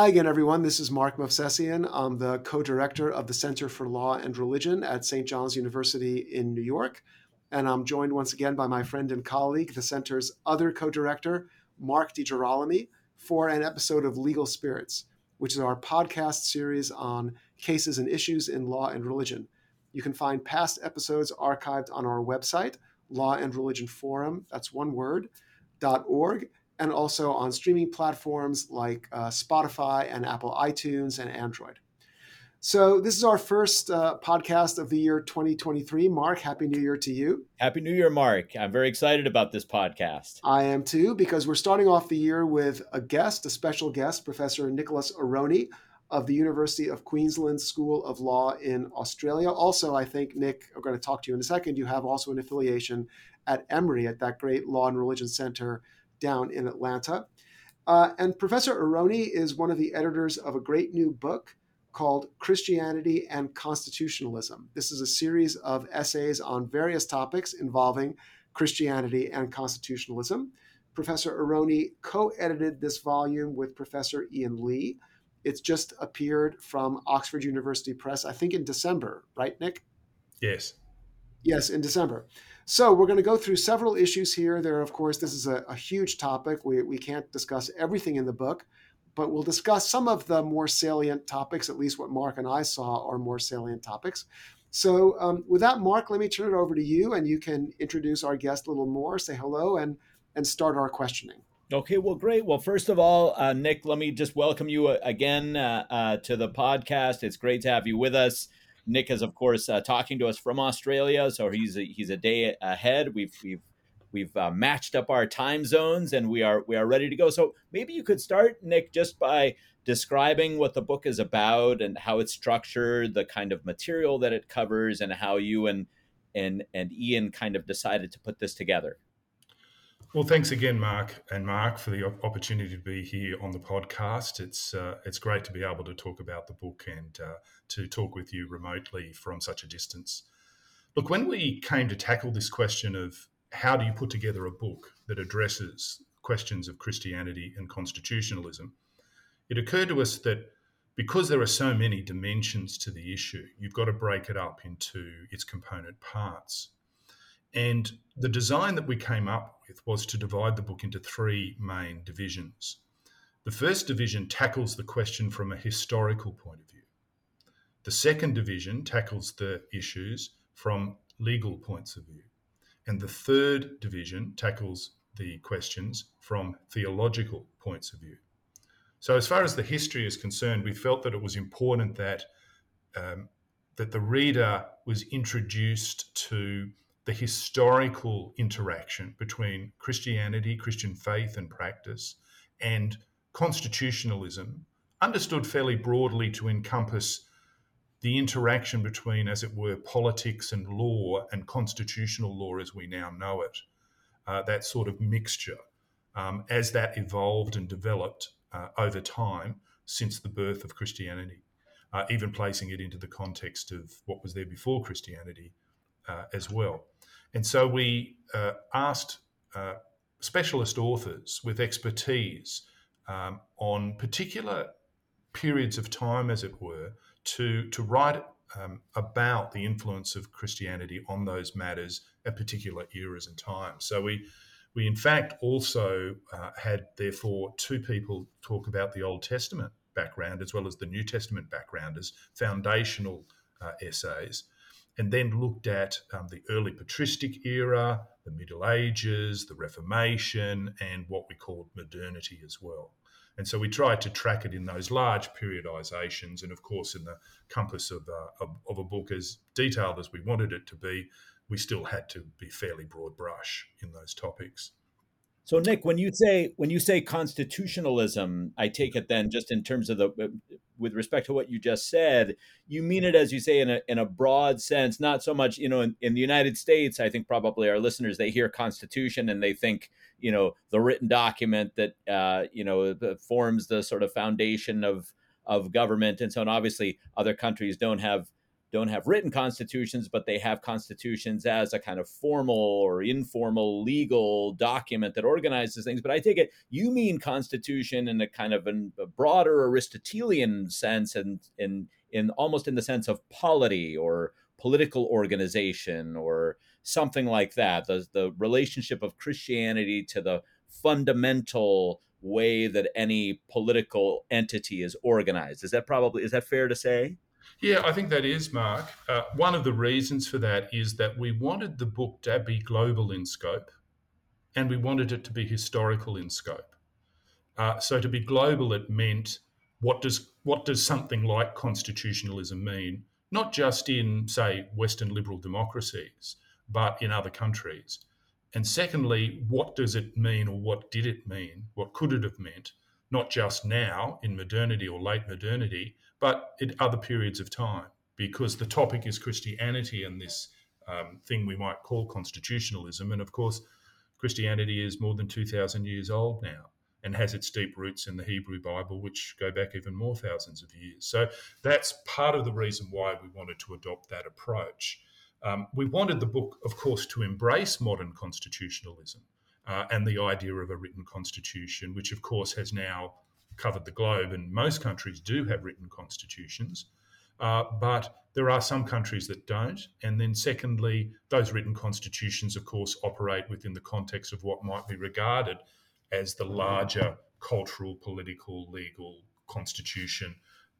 Hi again, everyone. This is Mark Movsesian. I'm the co director of the Center for Law and Religion at St. John's University in New York. And I'm joined once again by my friend and colleague, the center's other co director, Mark DeGirolami, for an episode of Legal Spirits, which is our podcast series on cases and issues in law and religion. You can find past episodes archived on our website, Law and Religion Forum, that's one word, dot .org, and also on streaming platforms like uh, Spotify and Apple iTunes and Android. So, this is our first uh, podcast of the year 2023. Mark, Happy New Year to you. Happy New Year, Mark. I'm very excited about this podcast. I am too, because we're starting off the year with a guest, a special guest, Professor Nicholas Aroney of the University of Queensland School of Law in Australia. Also, I think, Nick, I'm going to talk to you in a second. You have also an affiliation at Emory, at that great Law and Religion Center down in Atlanta. Uh, and Professor Aroney is one of the editors of a great new book called Christianity and Constitutionalism. This is a series of essays on various topics involving Christianity and constitutionalism. Professor Aroney co edited this volume with Professor Ian Leigh. It's just appeared from Oxford University Press, I think in December, right, Nick? Yes. Yes, in December. So we're going to go through several issues here. There, of course, this is a, a, huge topic. We, we can't discuss everything in the book, but we'll discuss some of the more salient topics, at least what Mark and I saw are more salient topics. So um, with that, Mark, let me turn it over to you, and you can introduce our guest a little more, say hello, and and start our questioning. Okay, well, great. Well, first of all, uh, Nick, let me just welcome you uh, again uh, uh, to the podcast. It's great to have you with us. Nick is, of course, uh, talking to us from Australia, so he's a, he's a day ahead. We've we've we've uh, matched up our time zones, and we are we are ready to go. So maybe you could start, Nick, just by describing what the book is about and how it's structured, the kind of material that it covers, and how you and and and Ian kind of decided to put this together. Well, thanks again, Mark and Mark, for the opportunity to be here on the podcast. It's uh, it's great to be able to talk about the book and uh, to talk with you remotely from such a distance. Look, when we came to tackle this question of how do you put together a book that addresses questions of Christianity and constitutionalism, it occurred to us that because there are so many dimensions to the issue, you've got to break it up into its component parts. And the design that we came up was to divide the book into three main divisions. The first division tackles the question from a historical point of view. The second division tackles the issues from legal points of view. And the third division tackles the questions from theological points of view. So, as far as the history is concerned, we felt that it was important that um, that the reader was introduced to the historical interaction between Christianity, Christian faith and practice, and constitutionalism, understood fairly broadly to encompass the interaction between, as it were, politics and law and constitutional law as we now know it, uh, that sort of mixture, um, as that evolved and developed uh, over time since the birth of Christianity, uh, even placing it into the context of what was there before Christianity as well. And so we uh, asked uh, specialist authors with expertise um, on particular periods of time, as it were, to, to write um, about the influence of Christianity on those matters at particular eras and times. So we, we in fact also uh, had, therefore, two people talk about the Old Testament background as well as the New Testament background as foundational uh, essays and then looked at um, the early patristic era, the Middle Ages, the Reformation, and what we called modernity as well. And so we tried to track it in those large periodizations, and of course, in the compass of, uh, of, of a book as detailed as we wanted it to be, we still had to be fairly broad brush in those topics. So Nick, when you say when you say constitutionalism, I take it then just in terms of the uh, with respect to what you just said, you mean it as you say in a in a broad sense, not so much, you know, in, in the United States, I think probably our listeners they hear constitution and they think, you know, the written document that uh, you know, forms the sort of foundation of of government and so on. Obviously, other countries don't have don't have written constitutions, but they have constitutions as a kind of formal or informal legal document that organizes things. But I take it you mean constitution in a kind of an, a broader Aristotelian sense, and in in almost in the sense of polity or political organization or something like that. The the relationship of Christianity to the fundamental way that any political entity is organized. Is that probably is that fair to say? Yeah, I think that is, Mark. Uh, one of the reasons for that is that we wanted the book to be global in scope and we wanted it to be historical in scope. Uh, so to be global, it meant what does what does something like constitutionalism mean? Not just in, say, Western liberal democracies, but in other countries. And secondly, what does it mean or what did it mean? What could it have meant? Not just now in modernity or late modernity, but in other periods of time, because the topic is Christianity and this um, thing we might call constitutionalism. And of course, Christianity is more than 2,000 years old now and has its deep roots in the Hebrew Bible, which go back even more thousands of years. So that's part of the reason why we wanted to adopt that approach. Um, we wanted the book, of course, to embrace modern constitutionalism uh, and the idea of a written constitution, which, of course, has now covered the globe, and most countries do have written constitutions. Uh, but there are some countries that don't. And then, secondly, those written constitutions, of course, operate within the context of what might be regarded as the larger cultural, political, legal constitution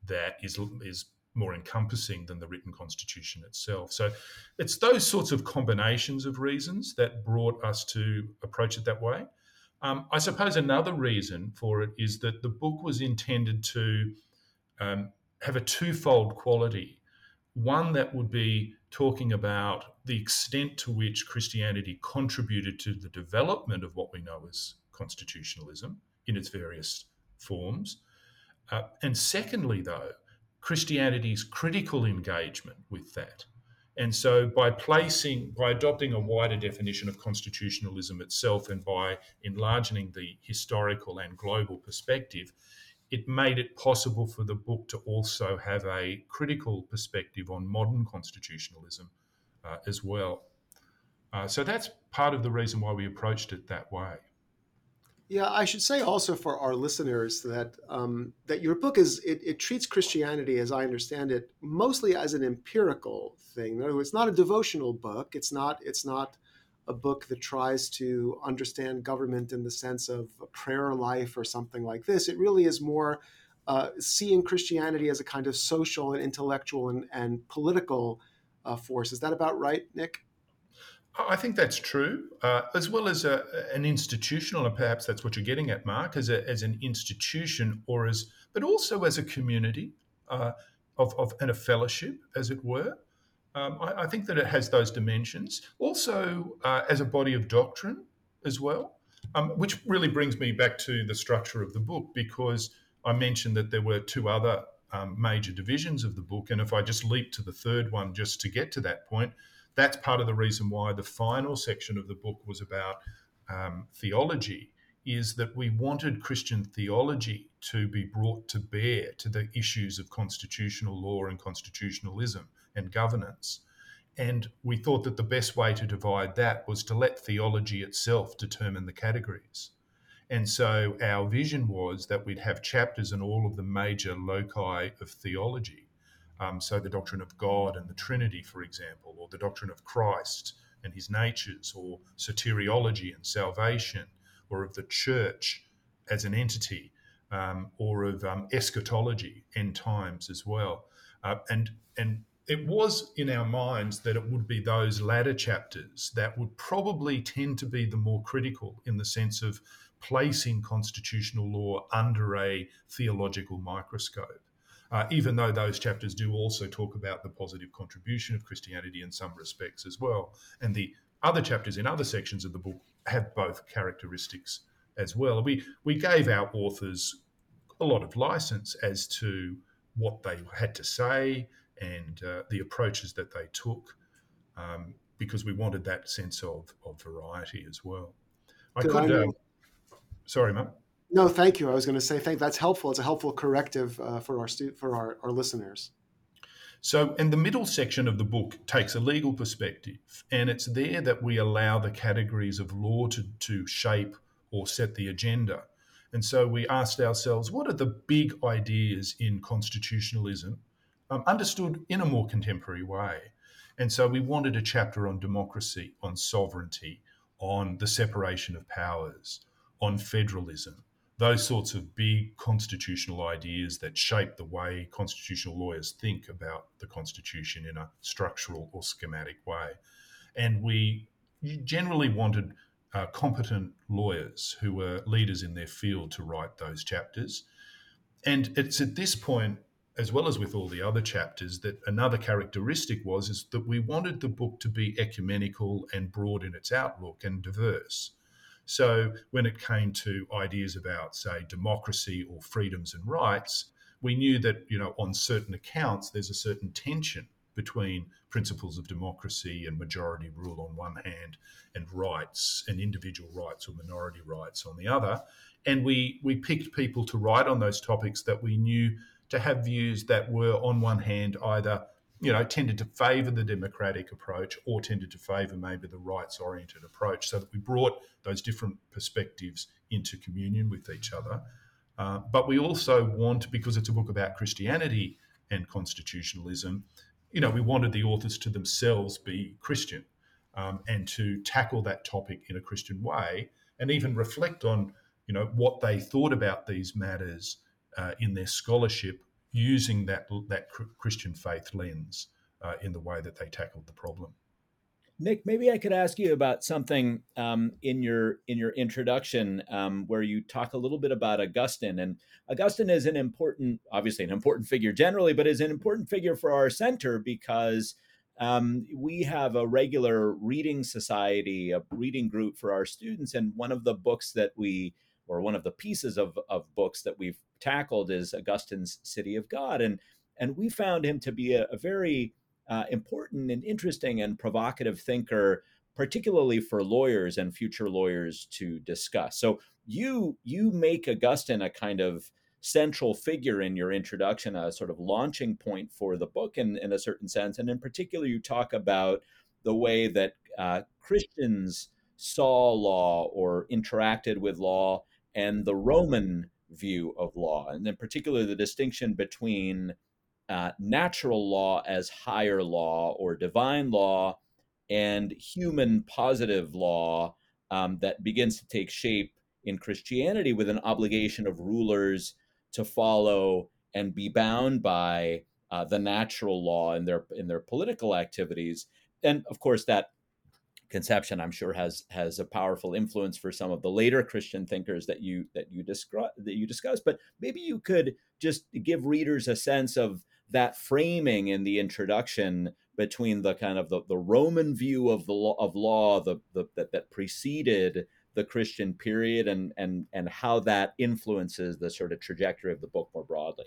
that is, is more encompassing than the written constitution itself. So it's those sorts of combinations of reasons that brought us to approach it that way. Um, I suppose another reason for it is that the book was intended to um, have a twofold quality. One that would be talking about the extent to which Christianity contributed to the development of what we know as constitutionalism in its various forms. Uh, and secondly, though, Christianity's critical engagement with that. And so, by placing, by adopting a wider definition of constitutionalism itself and by enlarging the historical and global perspective, it made it possible for the book to also have a critical perspective on modern constitutionalism uh, as well. Uh, so, that's part of the reason why we approached it that way. Yeah, I should say also for our listeners that um, that your book is it, it, treats Christianity, as I understand it, mostly as an empirical thing. In other words, it's not a devotional book. It's not it's not a book that tries to understand government in the sense of a prayer life or something like this. It really is more uh, seeing Christianity as a kind of social and intellectual and, and political uh, force. Is that about right, Nick? I think that's true, uh, as well as a, an institutional, and perhaps that's what you're getting at, Mark, as, a, as an institution, or as, but also as a community uh, of, of and a fellowship, as it were. Um, I, I, think that it has those dimensions. Also, uh, as a body of doctrine as well, um, which really brings me back to the structure of the book, because I mentioned that there were two other um, major divisions of the book, and if I just leap to the third one just to get to that point that's part of the reason why the final section of the book was about um, theology is that we wanted Christian theology to be brought to bear to the issues of constitutional law and constitutionalism and governance. And we thought that the best way to divide that was to let theology itself determine the categories. And so our vision was that we'd have chapters in all of the major loci of theology um, so the doctrine of God and the Trinity, for example, or the doctrine of Christ and his natures, or soteriology and salvation, or of the church as an entity, um, or of um, eschatology, end times as well. Uh, and and it was in our minds that it would be those latter chapters that would probably tend to be the more critical in the sense of placing constitutional law under a theological microscope uh, even though those chapters do also talk about the positive contribution of Christianity in some respects as well. And the other chapters in other sections of the book have both characteristics as well. We, we gave our authors a lot of license as to what they had to say and uh, the approaches that they took um, because we wanted that sense of, of variety as well. I could. Uh, sorry, Mark. No, thank you. I was going to say, thank. That's helpful. It's a helpful corrective uh, for our stu- for our, our listeners. So, and the middle section of the book takes a legal perspective, and it's there that we allow the categories of law to, to shape or set the agenda. And so we asked ourselves, what are the big ideas in constitutionalism, um, understood in a more contemporary way? And so we wanted a chapter on democracy, on sovereignty, on the separation of powers, on federalism, those sorts of big constitutional ideas that shape the way constitutional lawyers think about the Constitution in a structural or schematic way. And we generally wanted uh, competent lawyers who were leaders in their field to write those chapters. And it's at this point, as well as with all the other chapters, that another characteristic was is that we wanted the book to be ecumenical and broad in its outlook and diverse. So when it came to ideas about, say, democracy or freedoms and rights, we knew that, you know, on certain accounts, there's a certain tension between principles of democracy and majority rule on one hand and rights and individual rights or minority rights on the other. And we, we picked people to write on those topics that we knew to have views that were, on one hand, either you know, tended to favour the democratic approach or tended to favour maybe the rights oriented approach, so that we brought those different perspectives into communion with each other. Uh, but we also want, because it's a book about Christianity and constitutionalism, you know, we wanted the authors to themselves be Christian um, and to tackle that topic in a Christian way and even reflect on, you know, what they thought about these matters uh, in their scholarship using that that Christian faith lens uh, in the way that they tackled the problem. Nick, maybe I could ask you about something um, in your in your introduction um, where you talk a little bit about Augustine. And Augustine is an important, obviously an important figure generally, but is an important figure for our center because um, we have a regular reading society, a reading group for our students, and one of the books that we or one of the pieces of, of books that we've tackled is Augustine's City of God. And, and we found him to be a, a very uh, important and interesting and provocative thinker, particularly for lawyers and future lawyers to discuss. So you you make Augustine a kind of central figure in your introduction, a sort of launching point for the book in, in a certain sense. And in particular, you talk about the way that uh, Christians saw law or interacted with law and the Roman view of law, and in particular the distinction between uh, natural law as higher law or divine law and human positive law um, that begins to take shape in Christianity with an obligation of rulers to follow and be bound by uh, the natural law in their in their political activities. And of course, that conception i'm sure has has a powerful influence for some of the later christian thinkers that you that you describe that you discuss but maybe you could just give readers a sense of that framing in the introduction between the kind of the, the roman view of the law of law the, the that, that preceded the christian period and and and how that influences the sort of trajectory of the book more broadly.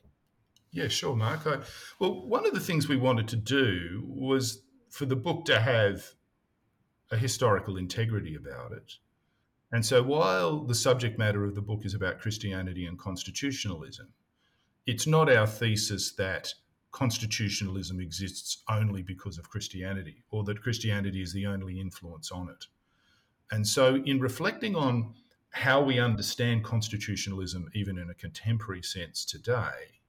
Yeah sure mark. I, well one of the things we wanted to do was for the book to have a historical integrity about it. And so while the subject matter of the book is about Christianity and constitutionalism, it's not our thesis that constitutionalism exists only because of Christianity or that Christianity is the only influence on it. And so, in reflecting on how we understand constitutionalism, even in a contemporary sense today,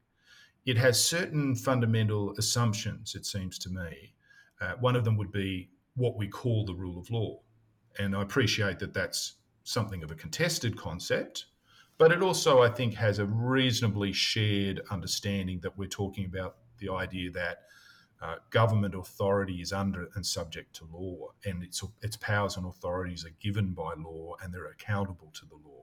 it has certain fundamental assumptions, it seems to me. Uh, one of them would be what we call the rule of law. And I appreciate that that's something of a contested concept, but it also, I think, has a reasonably shared understanding that we're talking about the idea that uh, government authority is under and subject to law, and its its powers and authorities are given by law, and they're accountable to the law.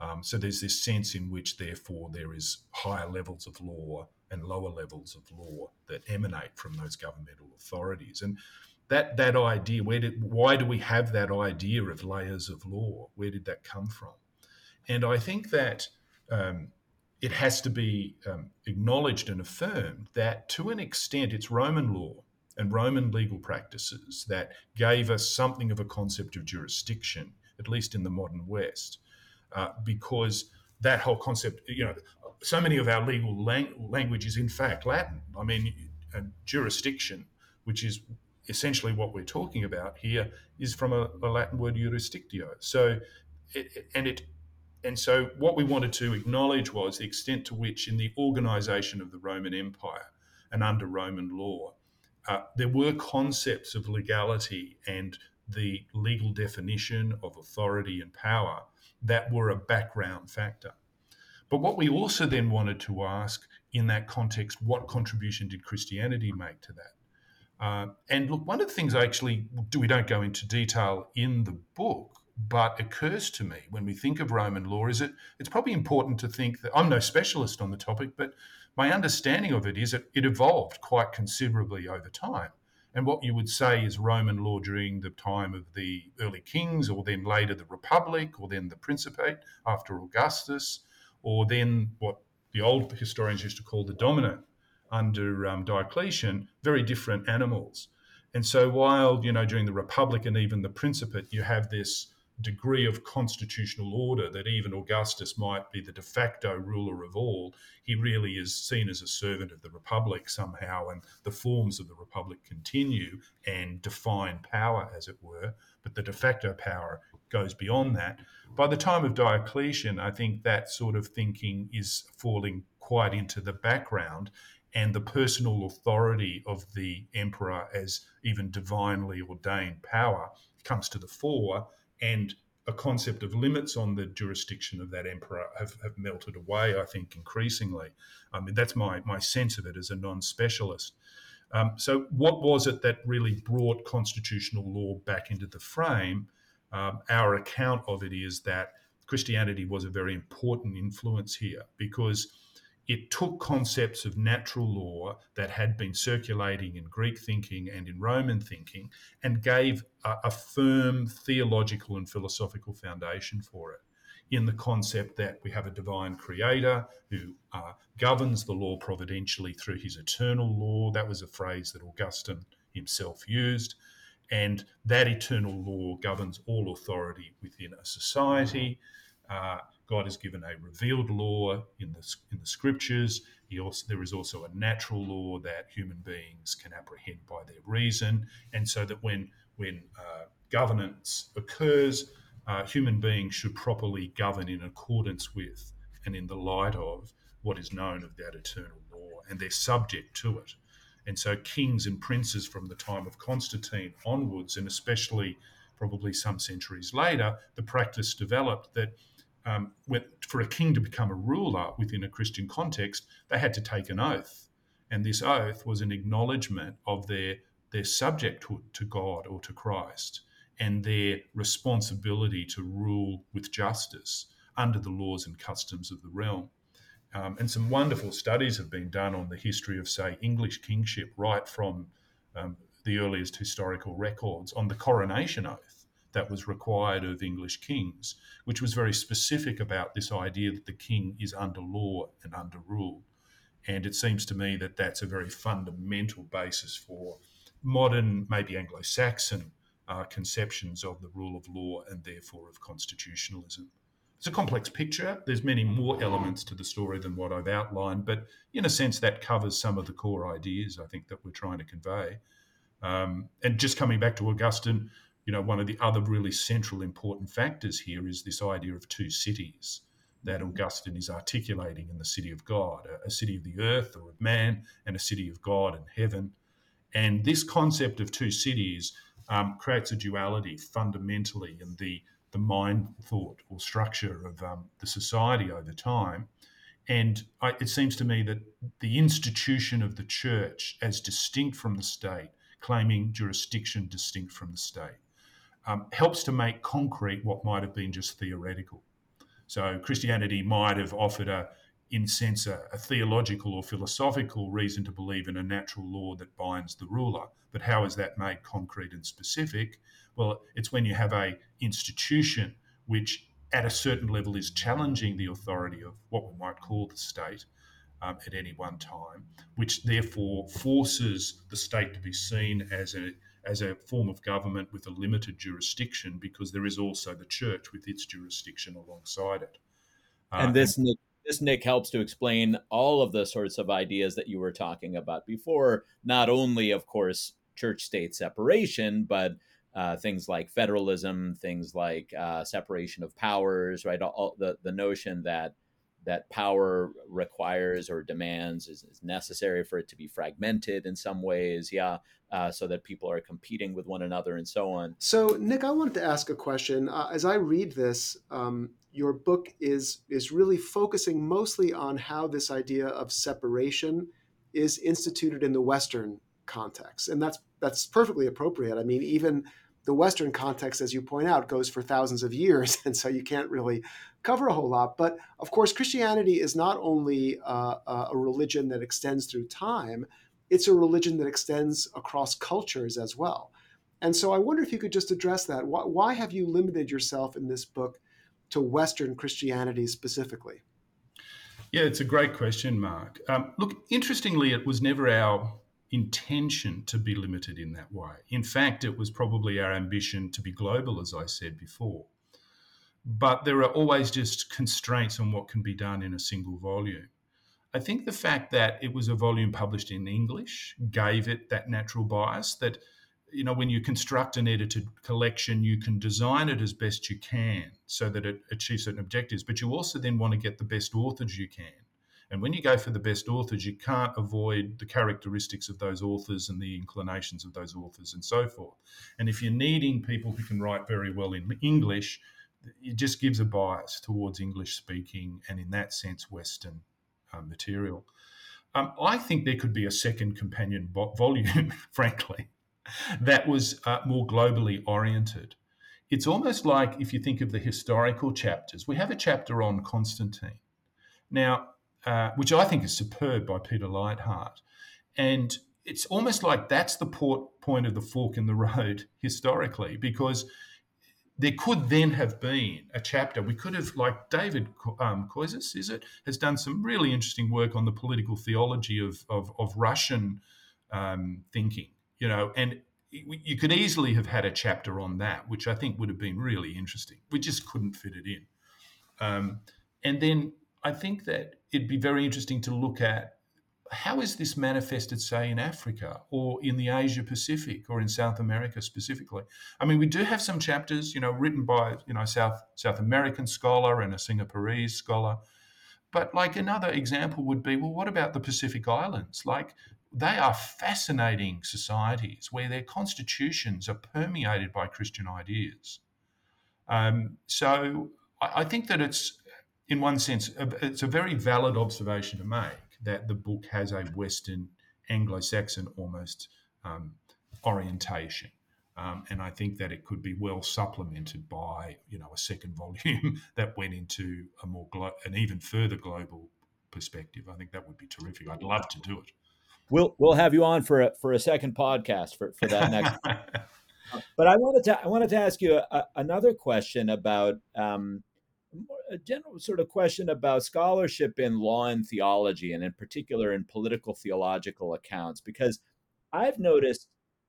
Um, so there's this sense in which, therefore, there is higher levels of law and lower levels of law that emanate from those governmental authorities, and that that idea where did why do we have that idea of layers of law? Where did that come from? And i think that um, it has to be um, acknowledged and affirmed that to an extent it's roman law and roman legal practices that gave us something of a concept of jurisdiction at least in the modern west uh, because that whole concept you know so many of our legal lang- language is in fact latin. I mean jurisdiction, which is essentially what we're talking about here, is from a, a Latin word jurisdictio. So, it, and it and so what we wanted to acknowledge was the extent to which, in the organization of the Roman Empire and under Roman law, uh, there were concepts of legality and the legal definition of authority and power that were a background factor. But what we also then wanted to ask in that context, what contribution did Christianity make to that? Uh, and look, one of the things I actually do, we don't go into detail in the book, but occurs to me when we think of Roman law is it it's probably important to think that I'm no specialist on the topic, but my understanding of it is that it evolved quite considerably over time. And what you would say is Roman law during the time of the early kings, or then later the Republic, or then the Principate after Augustus, or then what the old historians used to call the Dominate under um, Diocletian, very different animals. And so while, you know, during the Republic and even the Principate, you have this degree of constitutional order that even Augustus might be the de facto ruler of all, he really is seen as a servant of the Republic somehow, and the forms of the Republic continue and define power, as it were, but the de facto power goes beyond that. By the time of Diocletian, I think that sort of thinking is falling quite into the background. And the personal authority of the emperor as even divinely ordained power comes to the fore and a concept of limits on the jurisdiction of that emperor have, have melted away, I think, increasingly. I mean, that's my, my sense of it as a non specialist. Um, so, what was it that really brought constitutional law back into the frame? Um, our account of it is that Christianity was a very important influence here because it took concepts of natural law that had been circulating in Greek thinking and in Roman thinking and gave a, a, firm theological and philosophical foundation for it in the concept that we have a divine creator who uh, governs the law providentially through his eternal law. That was a phrase that Augustine himself used. And that eternal law governs all authority within a society. Uh, God has given a revealed law in the, in the scriptures. He also, there is also a natural law that human beings can apprehend by their reason. And so that when, when uh, governance occurs, uh, human beings should properly govern in accordance with and in the light of what is known of that eternal law, and they're subject to it. And so, kings and princes from the time of Constantine onwards, and especially probably some centuries later, the practice developed that um, for a king to become a ruler within a Christian context, they had to take an oath. And this oath was an acknowledgement of their, their subjecthood to God or to Christ and their responsibility to rule with justice under the laws and customs of the realm. Um, and some wonderful studies have been done on the history of, say, English kingship right from um, the earliest historical records on the coronation oath that was required of English kings, which was very specific about this idea that the king is under law and under rule. And it seems to me that that's a very fundamental basis for modern, maybe Anglo Saxon uh, conceptions of the rule of law and therefore of constitutionalism. It's a complex picture. There's many more elements to the story than what I've outlined, but in a sense, that covers some of the core ideas I think that we're trying to convey. Um, and just coming back to Augustine, you know, one of the other really central important factors here is this idea of two cities that Augustine is articulating in the city of God, a, a city of the earth or of man, and a city of God and heaven. And this concept of two cities um, creates a duality fundamentally in the, the mind thought or structure of um, the society over time. And I, it seems to me that the institution of the church, as distinct from the state, claiming jurisdiction distinct from the state, um, helps to make concrete what might have been just theoretical. So Christianity might have offered a, in sense, a, a, theological or philosophical reason to believe in a natural law that binds the ruler. But how is that made concrete and specific? Well, it's when you have a institution which, at a certain level, is challenging the authority of what we might call the state. Um, at any one time, which therefore forces the state to be seen as a as a form of government with a limited jurisdiction because there is also the church with its jurisdiction alongside it. Uh, and this, and, this Nick helps to explain all of the sorts of ideas that you were talking about before. Not only, of course, church-state separation, but uh, things like federalism, things like uh, separation of powers, right? All, the the notion that that power requires or demands is, is, necessary for it to be fragmented in some ways, yeah, uh, so that people are competing with one another and so on. So, Nick, I wanted to ask a question. Uh, as I read this, um, your book is is really focusing mostly on how this idea of separation is instituted in the Western context, and that's that's perfectly appropriate. I mean, even the Western context, as you point out, goes for thousands of years, and so you can't really cover a whole lot. But of course, Christianity is not only uh, a religion that extends through time, it's a religion that extends across cultures as well. And so I wonder if you could just address that. Why, why have you limited yourself in this book to Western Christianity specifically? Yeah, it's a great question, Mark. Um, look, interestingly, it was never our intention to be limited in that way. In fact, it was probably our ambition to be global, as I said before but there are always just constraints on what can be done in a single volume. I think the fact that it was a volume published in English gave it that natural bias that, you know, when you construct an edited collection, you can design it as best you can so that it achieves certain objectives, but you also then want to get the best authors you can. And when you go for the best authors, you can't avoid the characteristics of those authors and the inclinations of those authors and so forth. And if you're needing people who can write very well in English, it just gives a bias towards English speaking and, in that sense, Western uh, material. Um, I think there could be a second companion bo- volume, frankly, that was uh, more globally oriented. It's almost like if you think of the historical chapters, we have a chapter on Constantine. Now, uh, which I think is superb by Peter Leithart. And it's almost like that's the port, point of the fork in the road historically, because there could then have been a chapter. We could have, like David um, Koyzis, is it, has done some really interesting work on the political theology of, of, of Russian um, thinking, you know, and you could easily have had a chapter on that, which I think would have been really interesting. We just couldn't fit it in. Um, and then I think that it'd be very interesting to look at how is this manifested, say, in Africa or in the Asia Pacific or in South America specifically? I mean, we do have some chapters, you know, written by you know South South American scholar and a Singaporese scholar, but like another example would be, well, what about the Pacific Islands? Like they are fascinating societies where their constitutions are permeated by Christian ideas. Um, so I think that it's, in one sense, it's a very valid observation to make that the book has a Western Anglo-Saxon almost um, orientation. Um, and I think that it could be well supplemented by, you know, a second volume that went into a more glo- an even further global perspective. I think that would be terrific. I'd love to do it. We'll we'll have you on for a, for a second podcast for, for that next. but I wanted to I wanted to ask you a, another question about um, a general sort of question about scholarship in law and theology, and in particular in political theological accounts, because I've noticed,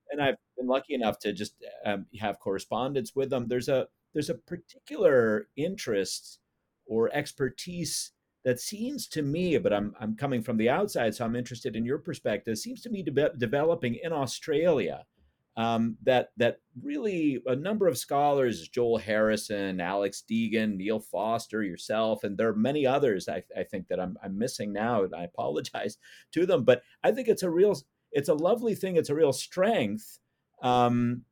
and I've been lucky enough to just um, have correspondence with them. There's a there's a particular interest or expertise that seems to me, but I'm I'm coming from the outside, so I'm interested in your perspective. Seems to me developing in Australia um, that that really a number of scholars, Joel Harrison, Alex Deagon, Neil Foster, yourself, and there are many others I, I think that I'm, I'm missing now, and I apologize to them. But I think it's a real, it's a lovely thing. It's a real strength. Um,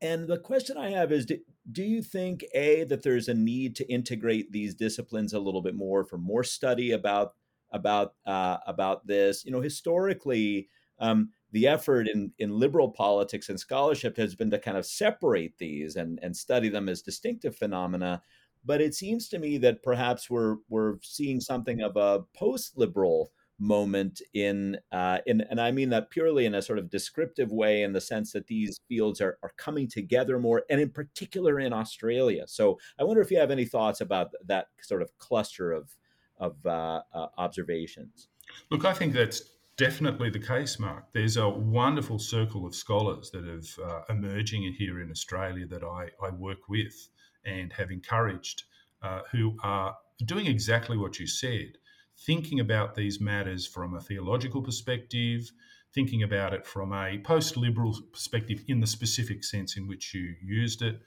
and the question I have is, do, do you think a that there's a need to integrate these disciplines a little bit more for more study about about uh, about this? You know, historically. Um, the effort in, in liberal politics and scholarship has been to kind of separate these and, and study them as distinctive phenomena. But it seems to me that perhaps we're we're seeing something of a post-liberal moment in uh, in and I mean that purely in a sort of descriptive way in the sense that these fields are, are coming together more and in particular in Australia. So I wonder if you have any thoughts about that sort of cluster of of uh, uh, observations. Look, I think that's definitely the case, Mark. There's a wonderful circle of scholars that have uh, emerging here in Australia that I, I, work with and have encouraged, uh, who are doing exactly what you said, thinking about these matters from a theological perspective, thinking about it from a post liberal perspective in the specific sense in which you used it.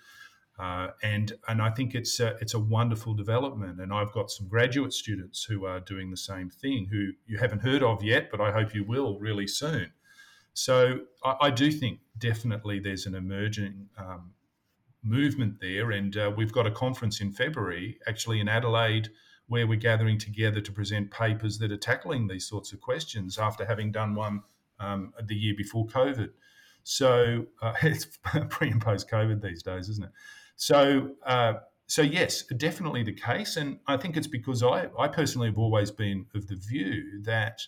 Uh, and and I think it's a, it's a wonderful development. And I've got some graduate students who are doing the same thing, who you haven't heard of yet, but I hope you will really soon. So I, I do think definitely there's an emerging um, movement there, and uh, we've got a conference in February, actually in Adelaide, where we're gathering together to present papers that are tackling these sorts of questions after having done one um, the year before COVID. So uh, it's pre and post COVID these days, isn't it? So, uh, so yes, definitely the case, and I think it's because I, I personally have always been of the view that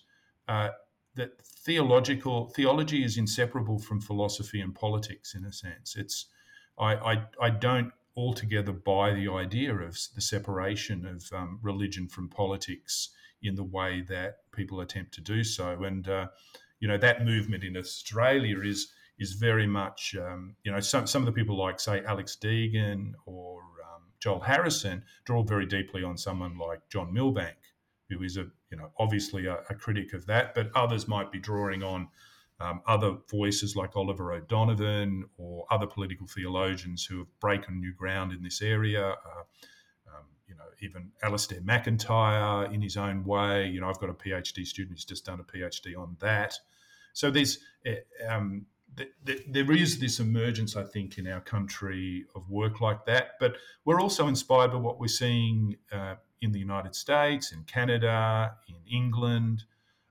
uh, that theological theology is inseparable from philosophy and politics in a sense. It's I, I, I don't altogether buy the idea of the separation of um, religion from politics in the way that people attempt to do so, and uh, you know that movement in Australia is is very much, um, you know, some, some of the people like, say, Alex Deagon or um, Joel Harrison draw very deeply on someone like John Milbank, who is a, you know, obviously a, a critic of that, but others might be drawing on um, other voices like Oliver O'Donovan or other political theologians who have broken new ground in this area. Uh, um, you know, even Alasdair MacIntyre in his own way. You know, I've got a PhD student who's just done a PhD on that. So there's eh, um, there is this emergence, I think, in our country of work like that. But we're also inspired by what we're seeing uh, in the United States, in Canada, in England.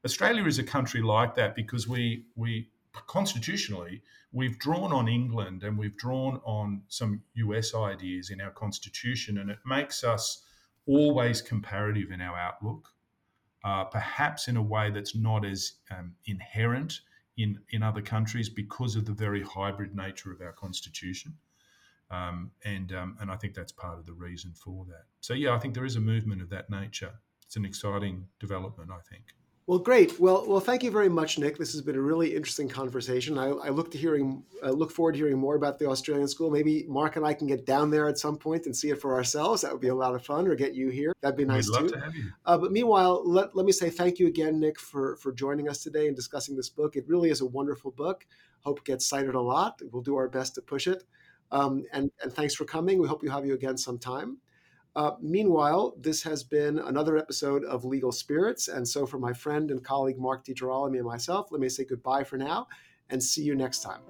Australia is a country like that because we we constitutionally we've drawn on England and we've drawn on some US ideas in our constitution, and it makes us always comparative in our outlook, uh, perhaps in a way that's not as um, inherent in, in other countries because of the very hybrid nature of our constitution. Um, and, um, and I think that's part of the reason for that. So, yeah, I think there is a movement of that nature. It's an exciting development, I think. Well, great. Well, well, thank you very much, Nick. This has been a really interesting conversation. I, I look to hearing, uh, look forward to hearing more about the Australian school. Maybe Mark and I can get down there at some point and see it for ourselves. That would be a lot of fun. Or get you here. That'd be nice We'd love too. To have you. Uh, but meanwhile, let, let me say thank you again, Nick, for for joining us today and discussing this book. It really is a wonderful book. Hope it gets cited a lot. We'll do our best to push it. Um, and and thanks for coming. We hope you have you again sometime. Uh, meanwhile, this has been another episode of Legal Spirits. And so, for my friend and colleague Mark DeGirolami and myself, let me say goodbye for now and see you next time.